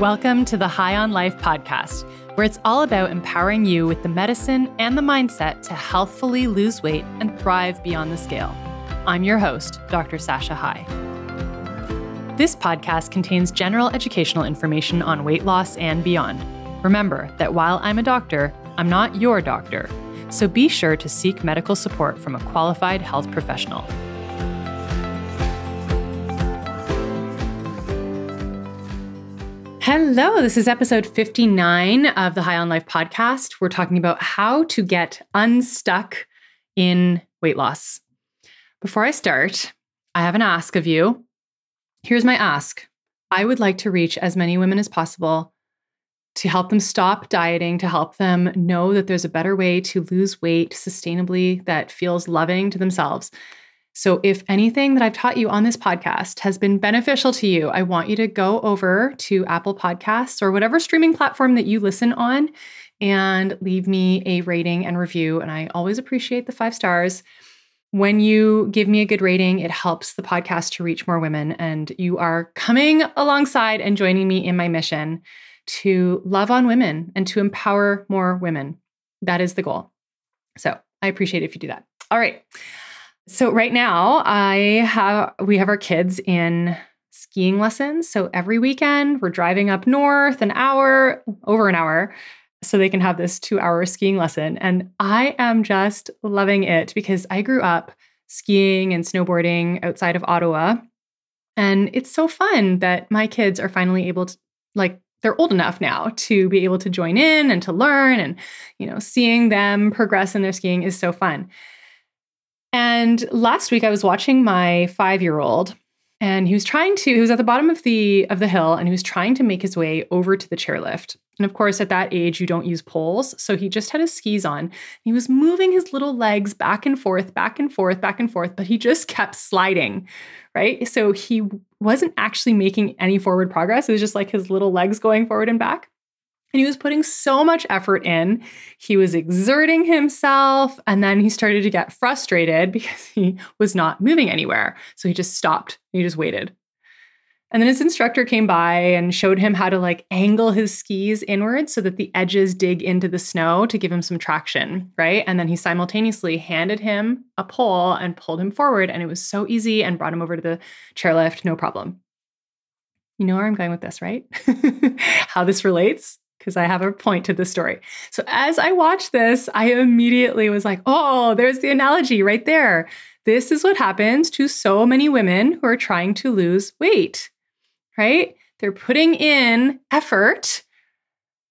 Welcome to the High on Life podcast, where it's all about empowering you with the medicine and the mindset to healthfully lose weight and thrive beyond the scale. I'm your host, Dr. Sasha High. This podcast contains general educational information on weight loss and beyond. Remember that while I'm a doctor, I'm not your doctor, so be sure to seek medical support from a qualified health professional. Hello, this is episode 59 of the High on Life podcast. We're talking about how to get unstuck in weight loss. Before I start, I have an ask of you. Here's my ask I would like to reach as many women as possible to help them stop dieting, to help them know that there's a better way to lose weight sustainably that feels loving to themselves. So, if anything that I've taught you on this podcast has been beneficial to you, I want you to go over to Apple Podcasts or whatever streaming platform that you listen on and leave me a rating and review. And I always appreciate the five stars. When you give me a good rating, it helps the podcast to reach more women. And you are coming alongside and joining me in my mission to love on women and to empower more women. That is the goal. So I appreciate if you do that. All right. So right now I have we have our kids in skiing lessons. So every weekend we're driving up north an hour, over an hour, so they can have this 2-hour skiing lesson and I am just loving it because I grew up skiing and snowboarding outside of Ottawa. And it's so fun that my kids are finally able to like they're old enough now to be able to join in and to learn and you know seeing them progress in their skiing is so fun and last week I was watching my 5-year-old and he was trying to he was at the bottom of the of the hill and he was trying to make his way over to the chairlift. And of course at that age you don't use poles, so he just had his skis on. He was moving his little legs back and forth, back and forth, back and forth, but he just kept sliding, right? So he wasn't actually making any forward progress. It was just like his little legs going forward and back. And he was putting so much effort in. He was exerting himself. And then he started to get frustrated because he was not moving anywhere. So he just stopped. He just waited. And then his instructor came by and showed him how to like angle his skis inward so that the edges dig into the snow to give him some traction, right? And then he simultaneously handed him a pole and pulled him forward. And it was so easy and brought him over to the chairlift, no problem. You know where I'm going with this, right? how this relates? Because I have a point to the story. So as I watched this, I immediately was like, oh, there's the analogy right there. This is what happens to so many women who are trying to lose weight, right? They're putting in effort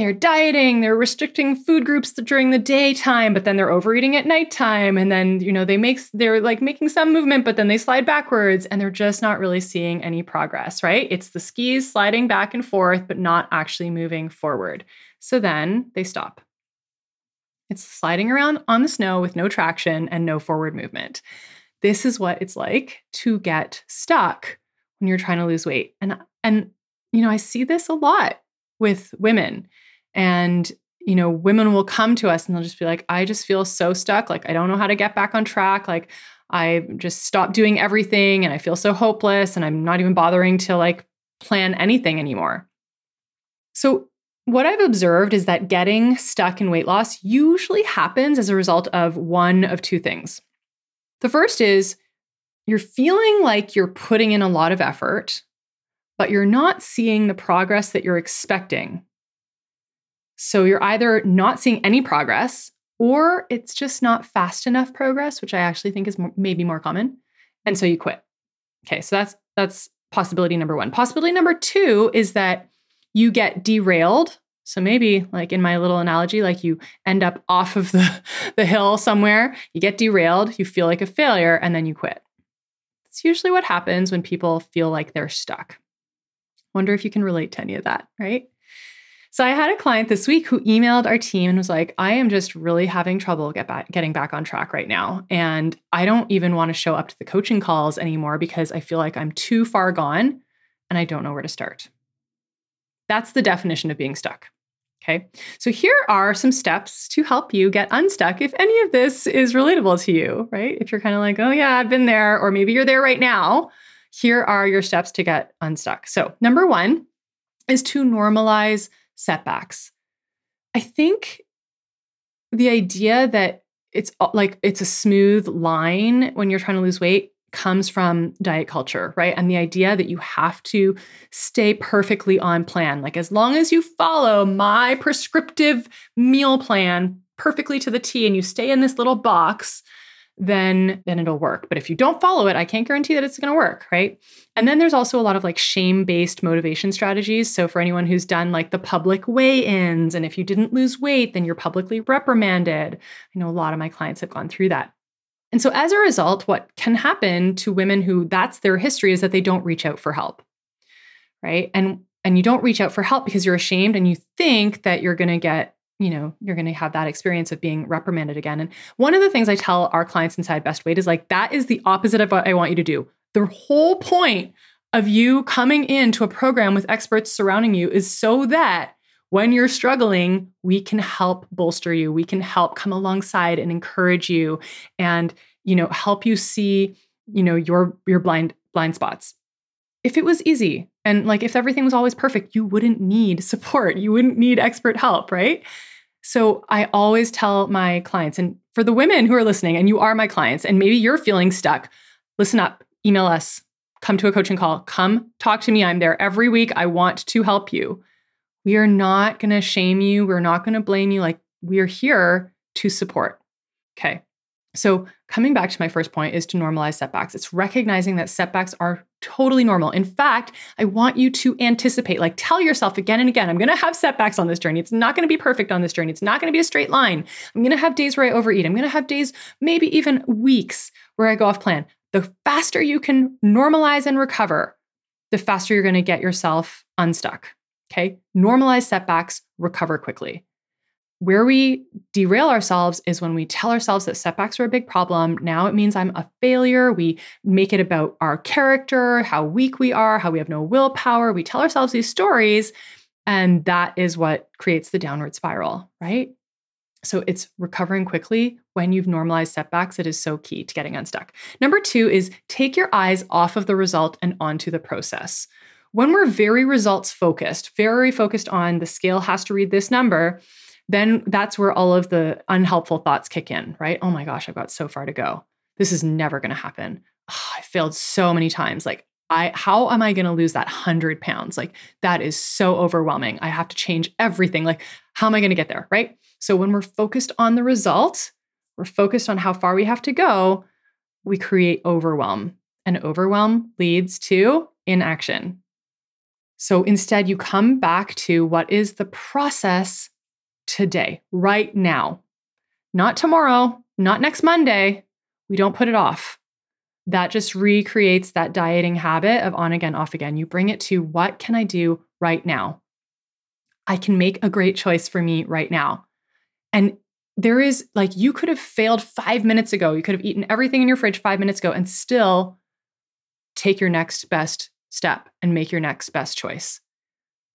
they're dieting, they're restricting food groups during the daytime, but then they're overeating at nighttime. And then, you know, they make, they're like making some movement, but then they slide backwards and they're just not really seeing any progress, right? It's the skis sliding back and forth, but not actually moving forward. So then they stop. It's sliding around on the snow with no traction and no forward movement. This is what it's like to get stuck when you're trying to lose weight. And, and, you know, I see this a lot with women. And, you know, women will come to us and they'll just be like, I just feel so stuck. Like, I don't know how to get back on track. Like, I just stopped doing everything and I feel so hopeless and I'm not even bothering to like plan anything anymore. So, what I've observed is that getting stuck in weight loss usually happens as a result of one of two things. The first is you're feeling like you're putting in a lot of effort but you're not seeing the progress that you're expecting. So you're either not seeing any progress or it's just not fast enough progress, which I actually think is maybe more common. And so you quit. Okay, so that's that's possibility number 1. Possibility number 2 is that you get derailed. So maybe like in my little analogy like you end up off of the the hill somewhere, you get derailed, you feel like a failure and then you quit. It's usually what happens when people feel like they're stuck. Wonder if you can relate to any of that, right? So I had a client this week who emailed our team and was like, I am just really having trouble get back, getting back on track right now. And I don't even want to show up to the coaching calls anymore because I feel like I'm too far gone and I don't know where to start. That's the definition of being stuck. Okay. So here are some steps to help you get unstuck if any of this is relatable to you, right? If you're kind of like, oh, yeah, I've been there, or maybe you're there right now here are your steps to get unstuck. So, number one is to normalize setbacks. I think the idea that it's like it's a smooth line when you're trying to lose weight comes from diet culture, right? And the idea that you have to stay perfectly on plan. Like, as long as you follow my prescriptive meal plan perfectly to the T and you stay in this little box, then then it'll work. But if you don't follow it, I can't guarantee that it's going to work, right? And then there's also a lot of like shame-based motivation strategies. So for anyone who's done like the public weigh-ins and if you didn't lose weight, then you're publicly reprimanded. I know a lot of my clients have gone through that. And so as a result, what can happen to women who that's their history is that they don't reach out for help. Right? And and you don't reach out for help because you're ashamed and you think that you're going to get you know, you're going to have that experience of being reprimanded again. And one of the things I tell our clients inside Best Weight is like, that is the opposite of what I want you to do. The whole point of you coming into a program with experts surrounding you is so that when you're struggling, we can help bolster you. We can help come alongside and encourage you and, you know, help you see, you know, your your blind blind spots. If it was easy and like if everything was always perfect, you wouldn't need support. You wouldn't need expert help, right? So I always tell my clients, and for the women who are listening, and you are my clients, and maybe you're feeling stuck, listen up, email us, come to a coaching call, come talk to me. I'm there every week. I want to help you. We are not going to shame you. We're not going to blame you. Like, we're here to support. Okay. So, coming back to my first point is to normalize setbacks. It's recognizing that setbacks are totally normal. In fact, I want you to anticipate, like tell yourself again and again, I'm going to have setbacks on this journey. It's not going to be perfect on this journey. It's not going to be a straight line. I'm going to have days where I overeat. I'm going to have days, maybe even weeks where I go off plan. The faster you can normalize and recover, the faster you're going to get yourself unstuck. Okay. Normalize setbacks, recover quickly. Where we derail ourselves is when we tell ourselves that setbacks are a big problem. Now it means I'm a failure. We make it about our character, how weak we are, how we have no willpower. We tell ourselves these stories, and that is what creates the downward spiral, right? So it's recovering quickly when you've normalized setbacks. It is so key to getting unstuck. Number two is take your eyes off of the result and onto the process. When we're very results focused, very focused on the scale has to read this number, then that's where all of the unhelpful thoughts kick in, right? Oh my gosh, I've got so far to go. This is never going to happen. Oh, I failed so many times. Like, I how am I going to lose that 100 pounds? Like that is so overwhelming. I have to change everything. Like how am I going to get there, right? So when we're focused on the result, we're focused on how far we have to go, we create overwhelm. And overwhelm leads to inaction. So instead you come back to what is the process today, right now, not tomorrow, not next Monday. We don't put it off. That just recreates that dieting habit of on again, off again. You bring it to what can I do right now? I can make a great choice for me right now. And there is like, you could have failed five minutes ago. You could have eaten everything in your fridge five minutes ago and still take your next best step and make your next best choice.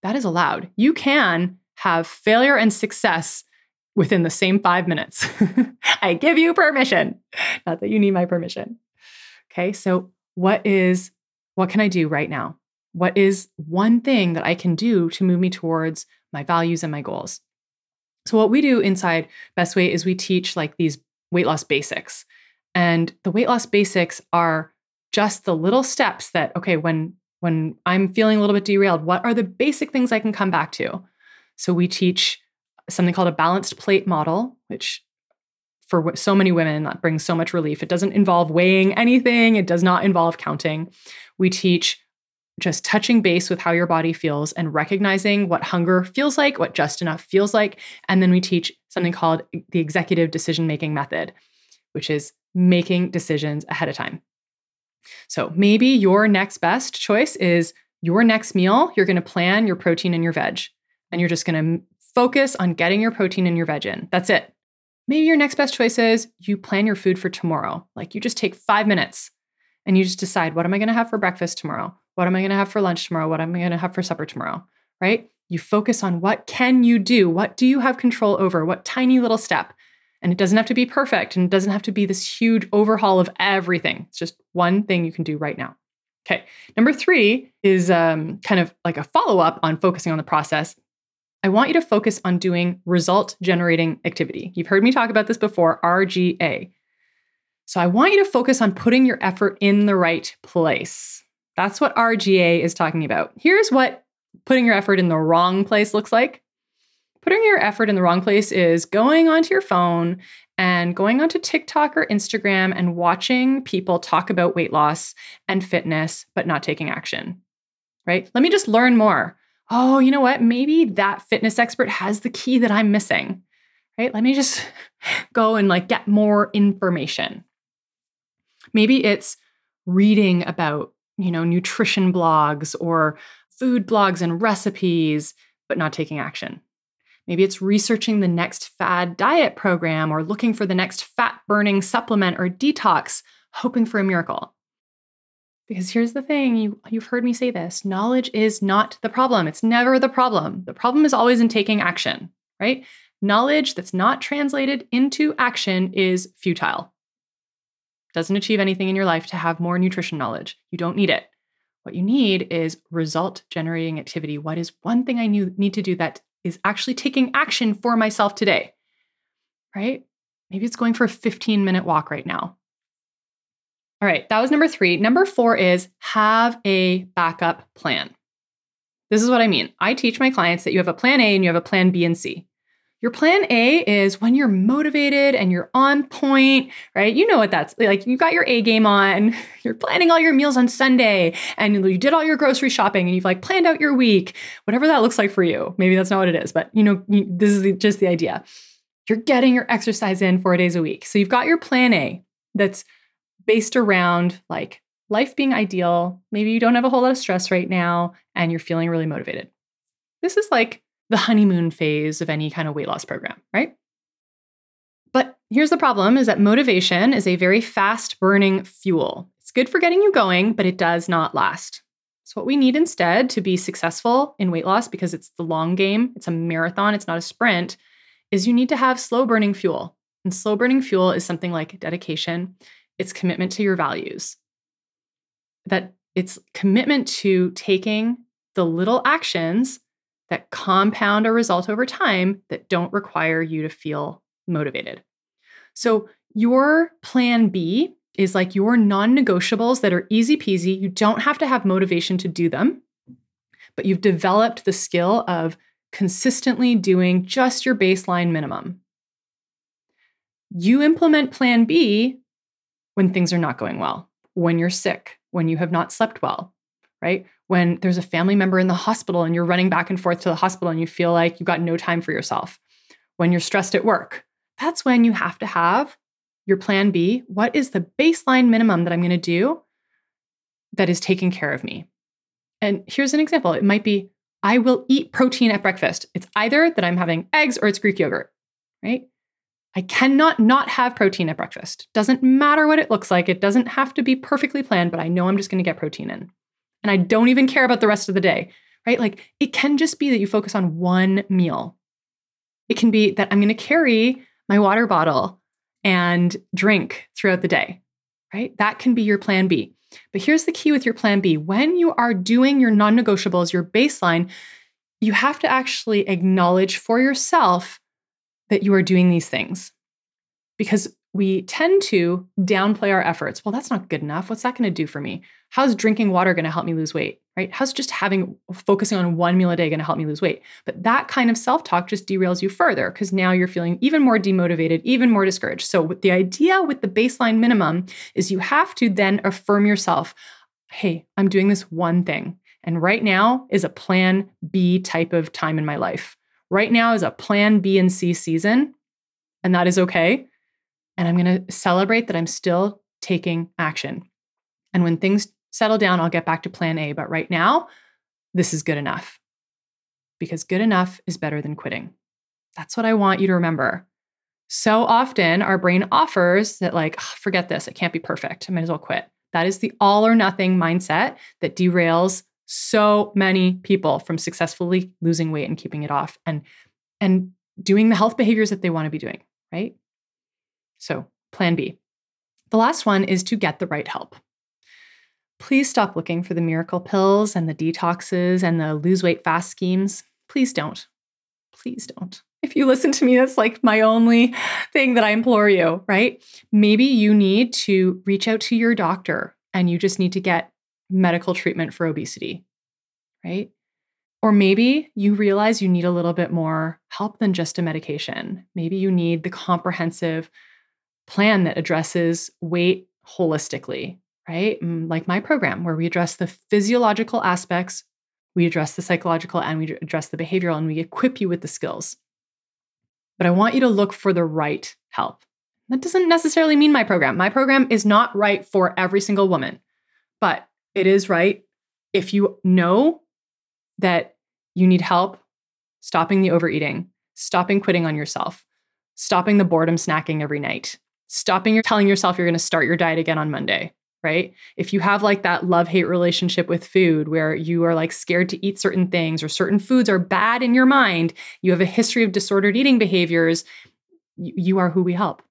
That is allowed. You can have failure and success within the same five minutes. I give you permission. Not that you need my permission. Okay, so what is, what can I do right now? What is one thing that I can do to move me towards my values and my goals? So, what we do inside Best Weight is we teach like these weight loss basics. And the weight loss basics are just the little steps that, okay, when when I'm feeling a little bit derailed, what are the basic things I can come back to? So we teach something called a balanced plate model, which for so many women that brings so much relief. It doesn't involve weighing anything, it does not involve counting. We teach just touching base with how your body feels and recognizing what hunger feels like, what just enough feels like. And then we teach something called the executive decision making method, which is making decisions ahead of time. So maybe your next best choice is your next meal, you're going to plan your protein and your veg and you're just going to focus on getting your protein and your veg in. That's it. Maybe your next best choice is you plan your food for tomorrow. Like you just take five minutes and you just decide what am I going to have for breakfast tomorrow? What am I going to have for lunch tomorrow? What am I going to have for supper tomorrow? Right? You focus on what can you do? What do you have control over? What tiny little step? And it doesn't have to be perfect and it doesn't have to be this huge overhaul of everything. It's just one thing you can do right now. Okay. Number three is um, kind of like a follow up on focusing on the process. I want you to focus on doing result generating activity. You've heard me talk about this before RGA. So I want you to focus on putting your effort in the right place. That's what RGA is talking about. Here's what putting your effort in the wrong place looks like. Putting your effort in the wrong place is going onto your phone and going onto TikTok or Instagram and watching people talk about weight loss and fitness, but not taking action, right? Let me just learn more. Oh, you know what? Maybe that fitness expert has the key that I'm missing, right? Let me just go and like get more information. Maybe it's reading about, you know, nutrition blogs or food blogs and recipes, but not taking action. Maybe it's researching the next fad diet program or looking for the next fat burning supplement or detox, hoping for a miracle. Because here's the thing you, you've heard me say this knowledge is not the problem. It's never the problem. The problem is always in taking action, right? Knowledge that's not translated into action is futile. Doesn't achieve anything in your life to have more nutrition knowledge. You don't need it. What you need is result generating activity. What is one thing I need to do that is actually taking action for myself today, right? Maybe it's going for a 15 minute walk right now. All right, that was number three. Number four is have a backup plan. This is what I mean. I teach my clients that you have a plan A and you have a plan B and C. Your plan A is when you're motivated and you're on point, right? You know what that's like. You got your A game on. You're planning all your meals on Sunday and you did all your grocery shopping and you've like planned out your week, whatever that looks like for you. Maybe that's not what it is, but you know, this is just the idea. You're getting your exercise in four days a week. So you've got your plan A that's based around like life being ideal. Maybe you don't have a whole lot of stress right now and you're feeling really motivated. This is like the honeymoon phase of any kind of weight loss program, right? But here's the problem is that motivation is a very fast burning fuel. It's good for getting you going, but it does not last. So what we need instead to be successful in weight loss because it's the long game, it's a marathon, it's not a sprint, is you need to have slow burning fuel. And slow burning fuel is something like dedication, it's commitment to your values. That it's commitment to taking the little actions that compound a result over time that don't require you to feel motivated. So, your plan B is like your non negotiables that are easy peasy. You don't have to have motivation to do them, but you've developed the skill of consistently doing just your baseline minimum. You implement plan B when things are not going well, when you're sick, when you have not slept well, right? when there's a family member in the hospital and you're running back and forth to the hospital and you feel like you've got no time for yourself, when you're stressed at work. That's when you have to have your plan B. What is the baseline minimum that I'm going to do that is taking care of me? And here's an example it might be I will eat protein at breakfast. It's either that I'm having eggs or it's Greek yogurt, right? I cannot not have protein at breakfast. Doesn't matter what it looks like. It doesn't have to be perfectly planned, but I know I'm just going to get protein in and I don't even care about the rest of the day, right? Like it can just be that you focus on one meal. It can be that I'm going to carry my water bottle and drink throughout the day, right? That can be your plan B. But here's the key with your plan B when you are doing your non negotiables, your baseline, you have to actually acknowledge for yourself that you are doing these things. Because we tend to downplay our efforts. Well, that's not good enough. What's that going to do for me? How's drinking water going to help me lose weight? Right? How's just having focusing on one meal a day going to help me lose weight? But that kind of self-talk just derails you further because now you're feeling even more demotivated, even more discouraged. So the idea with the baseline minimum is you have to then affirm yourself, "Hey, I'm doing this one thing." And right now is a plan B type of time in my life. Right now is a plan B and C season, and that is okay and I'm going to celebrate that I'm still taking action. And when things settle down, I'll get back to plan A. But right now, this is good enough because good enough is better than quitting. That's what I want you to remember. So often, our brain offers that, like, oh, forget this, it can't be perfect. I might as well quit. That is the all or nothing mindset that derails so many people from successfully losing weight and keeping it off and, and doing the health behaviors that they want to be doing, right? So, plan B. The last one is to get the right help. Please stop looking for the miracle pills and the detoxes and the lose weight fast schemes. Please don't. Please don't. If you listen to me, that's like my only thing that I implore you, right? Maybe you need to reach out to your doctor and you just need to get medical treatment for obesity, right? Or maybe you realize you need a little bit more help than just a medication. Maybe you need the comprehensive plan that addresses weight holistically, right? Mm, like my program, where we address the physiological aspects, we address the psychological, and we address the behavioral, and we equip you with the skills. But I want you to look for the right help. That doesn't necessarily mean my program. My program is not right for every single woman, but it is right if you know that you need help stopping the overeating, stopping quitting on yourself, stopping the boredom snacking every night, stopping your telling yourself you're going to start your diet again on Monday, right? If you have like that love hate relationship with food where you are like scared to eat certain things or certain foods are bad in your mind, you have a history of disordered eating behaviors, you are who we help.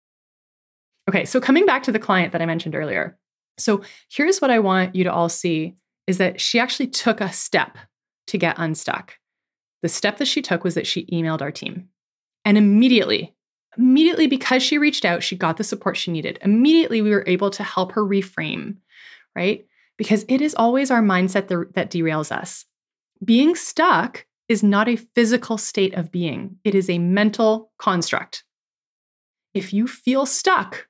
Okay, so coming back to the client that I mentioned earlier. So here's what I want you to all see is that she actually took a step to get unstuck. The step that she took was that she emailed our team. And immediately, immediately because she reached out, she got the support she needed. Immediately, we were able to help her reframe, right? Because it is always our mindset that, derails us. Being stuck is not a physical state of being, it is a mental construct. If you feel stuck,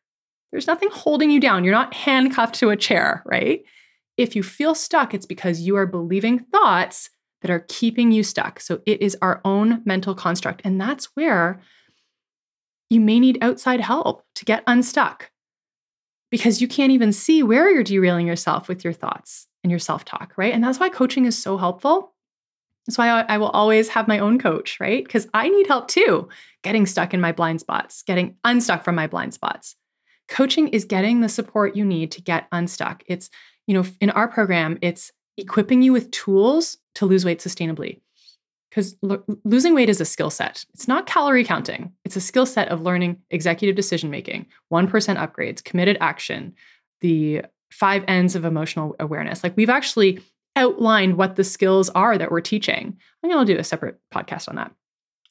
there's nothing holding you down. You're not handcuffed to a chair, right? If you feel stuck, it's because you are believing thoughts that are keeping you stuck. So it is our own mental construct. And that's where you may need outside help to get unstuck because you can't even see where you're derailing yourself with your thoughts and your self talk, right? And that's why coaching is so helpful. That's why I, will always have my own coach, right? Because I need help too, getting stuck in my blind spots, getting unstuck from my blind spots. Coaching is getting the support you need to get unstuck. It's, you know, in our program, it's equipping you with tools to lose weight sustainably because lo- losing weight is a skill set. It's not calorie counting. It's a skill set of learning executive decision making, 1% upgrades, committed action, the five N's of emotional awareness. Like we've actually outlined what the skills are that we're teaching. I'm going to do a separate podcast on that.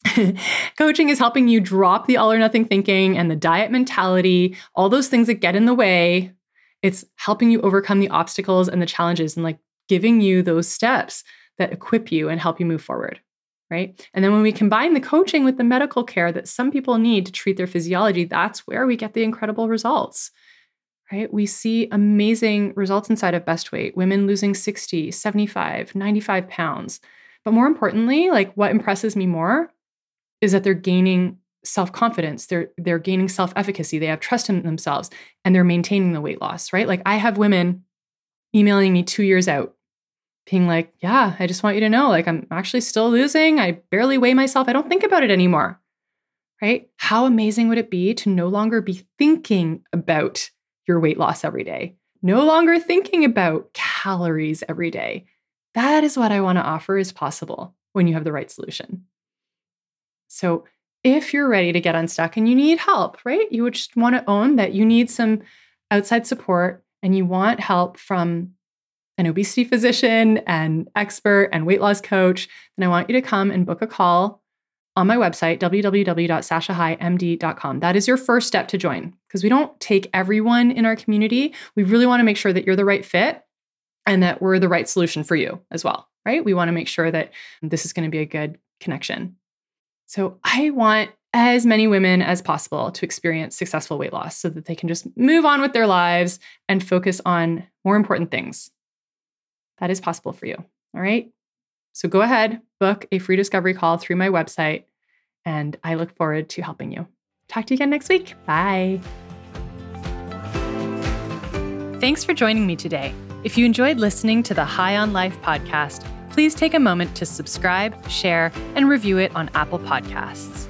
Coaching is helping you drop the all or nothing thinking and the diet mentality, all those things that get in the way. It's helping you overcome the obstacles and the challenges and like giving you those steps that equip you and help you move forward right? And then when we combine the coaching with the medical care that some people need to treat their physiology, that's where we get the incredible results. Right? We see amazing results inside of best weight, women losing 60, 75, 95 pounds. But more importantly, like what impresses me more is that they're gaining self-confidence, they're they're gaining self-efficacy, they have trust in themselves and they're maintaining the weight loss, right? Like I have women emailing me 2 years out being like, yeah, I just want you to know, like, I'm actually still losing. I barely weigh myself. I don't think about it anymore. Right? How amazing would it be to no longer be thinking about your weight loss every day, no longer thinking about calories every day? That is what I want to offer is possible when you have the right solution. So, if you're ready to get unstuck and you need help, right? You would just want to own that you need some outside support and you want help from an obesity physician and expert and weight loss coach, then I want you to come and book a call on my website, www.sashahighmd.com. That is your first step to join because we don't take everyone in our community. We really want to make sure that you're the right fit and that we're the right solution for you as well, right? We want to make sure that this is going to be a good connection. So I want as many women as possible to experience successful weight loss so that they can just move on with their lives and focus on more important things that is possible for you. All right. So go ahead, book a free discovery call through my website, and I look forward to helping you. Talk to you again next week. Bye. Thanks for joining me today. If you enjoyed listening to the High on Life podcast, please take a moment to subscribe, share, and review it on Apple Podcasts.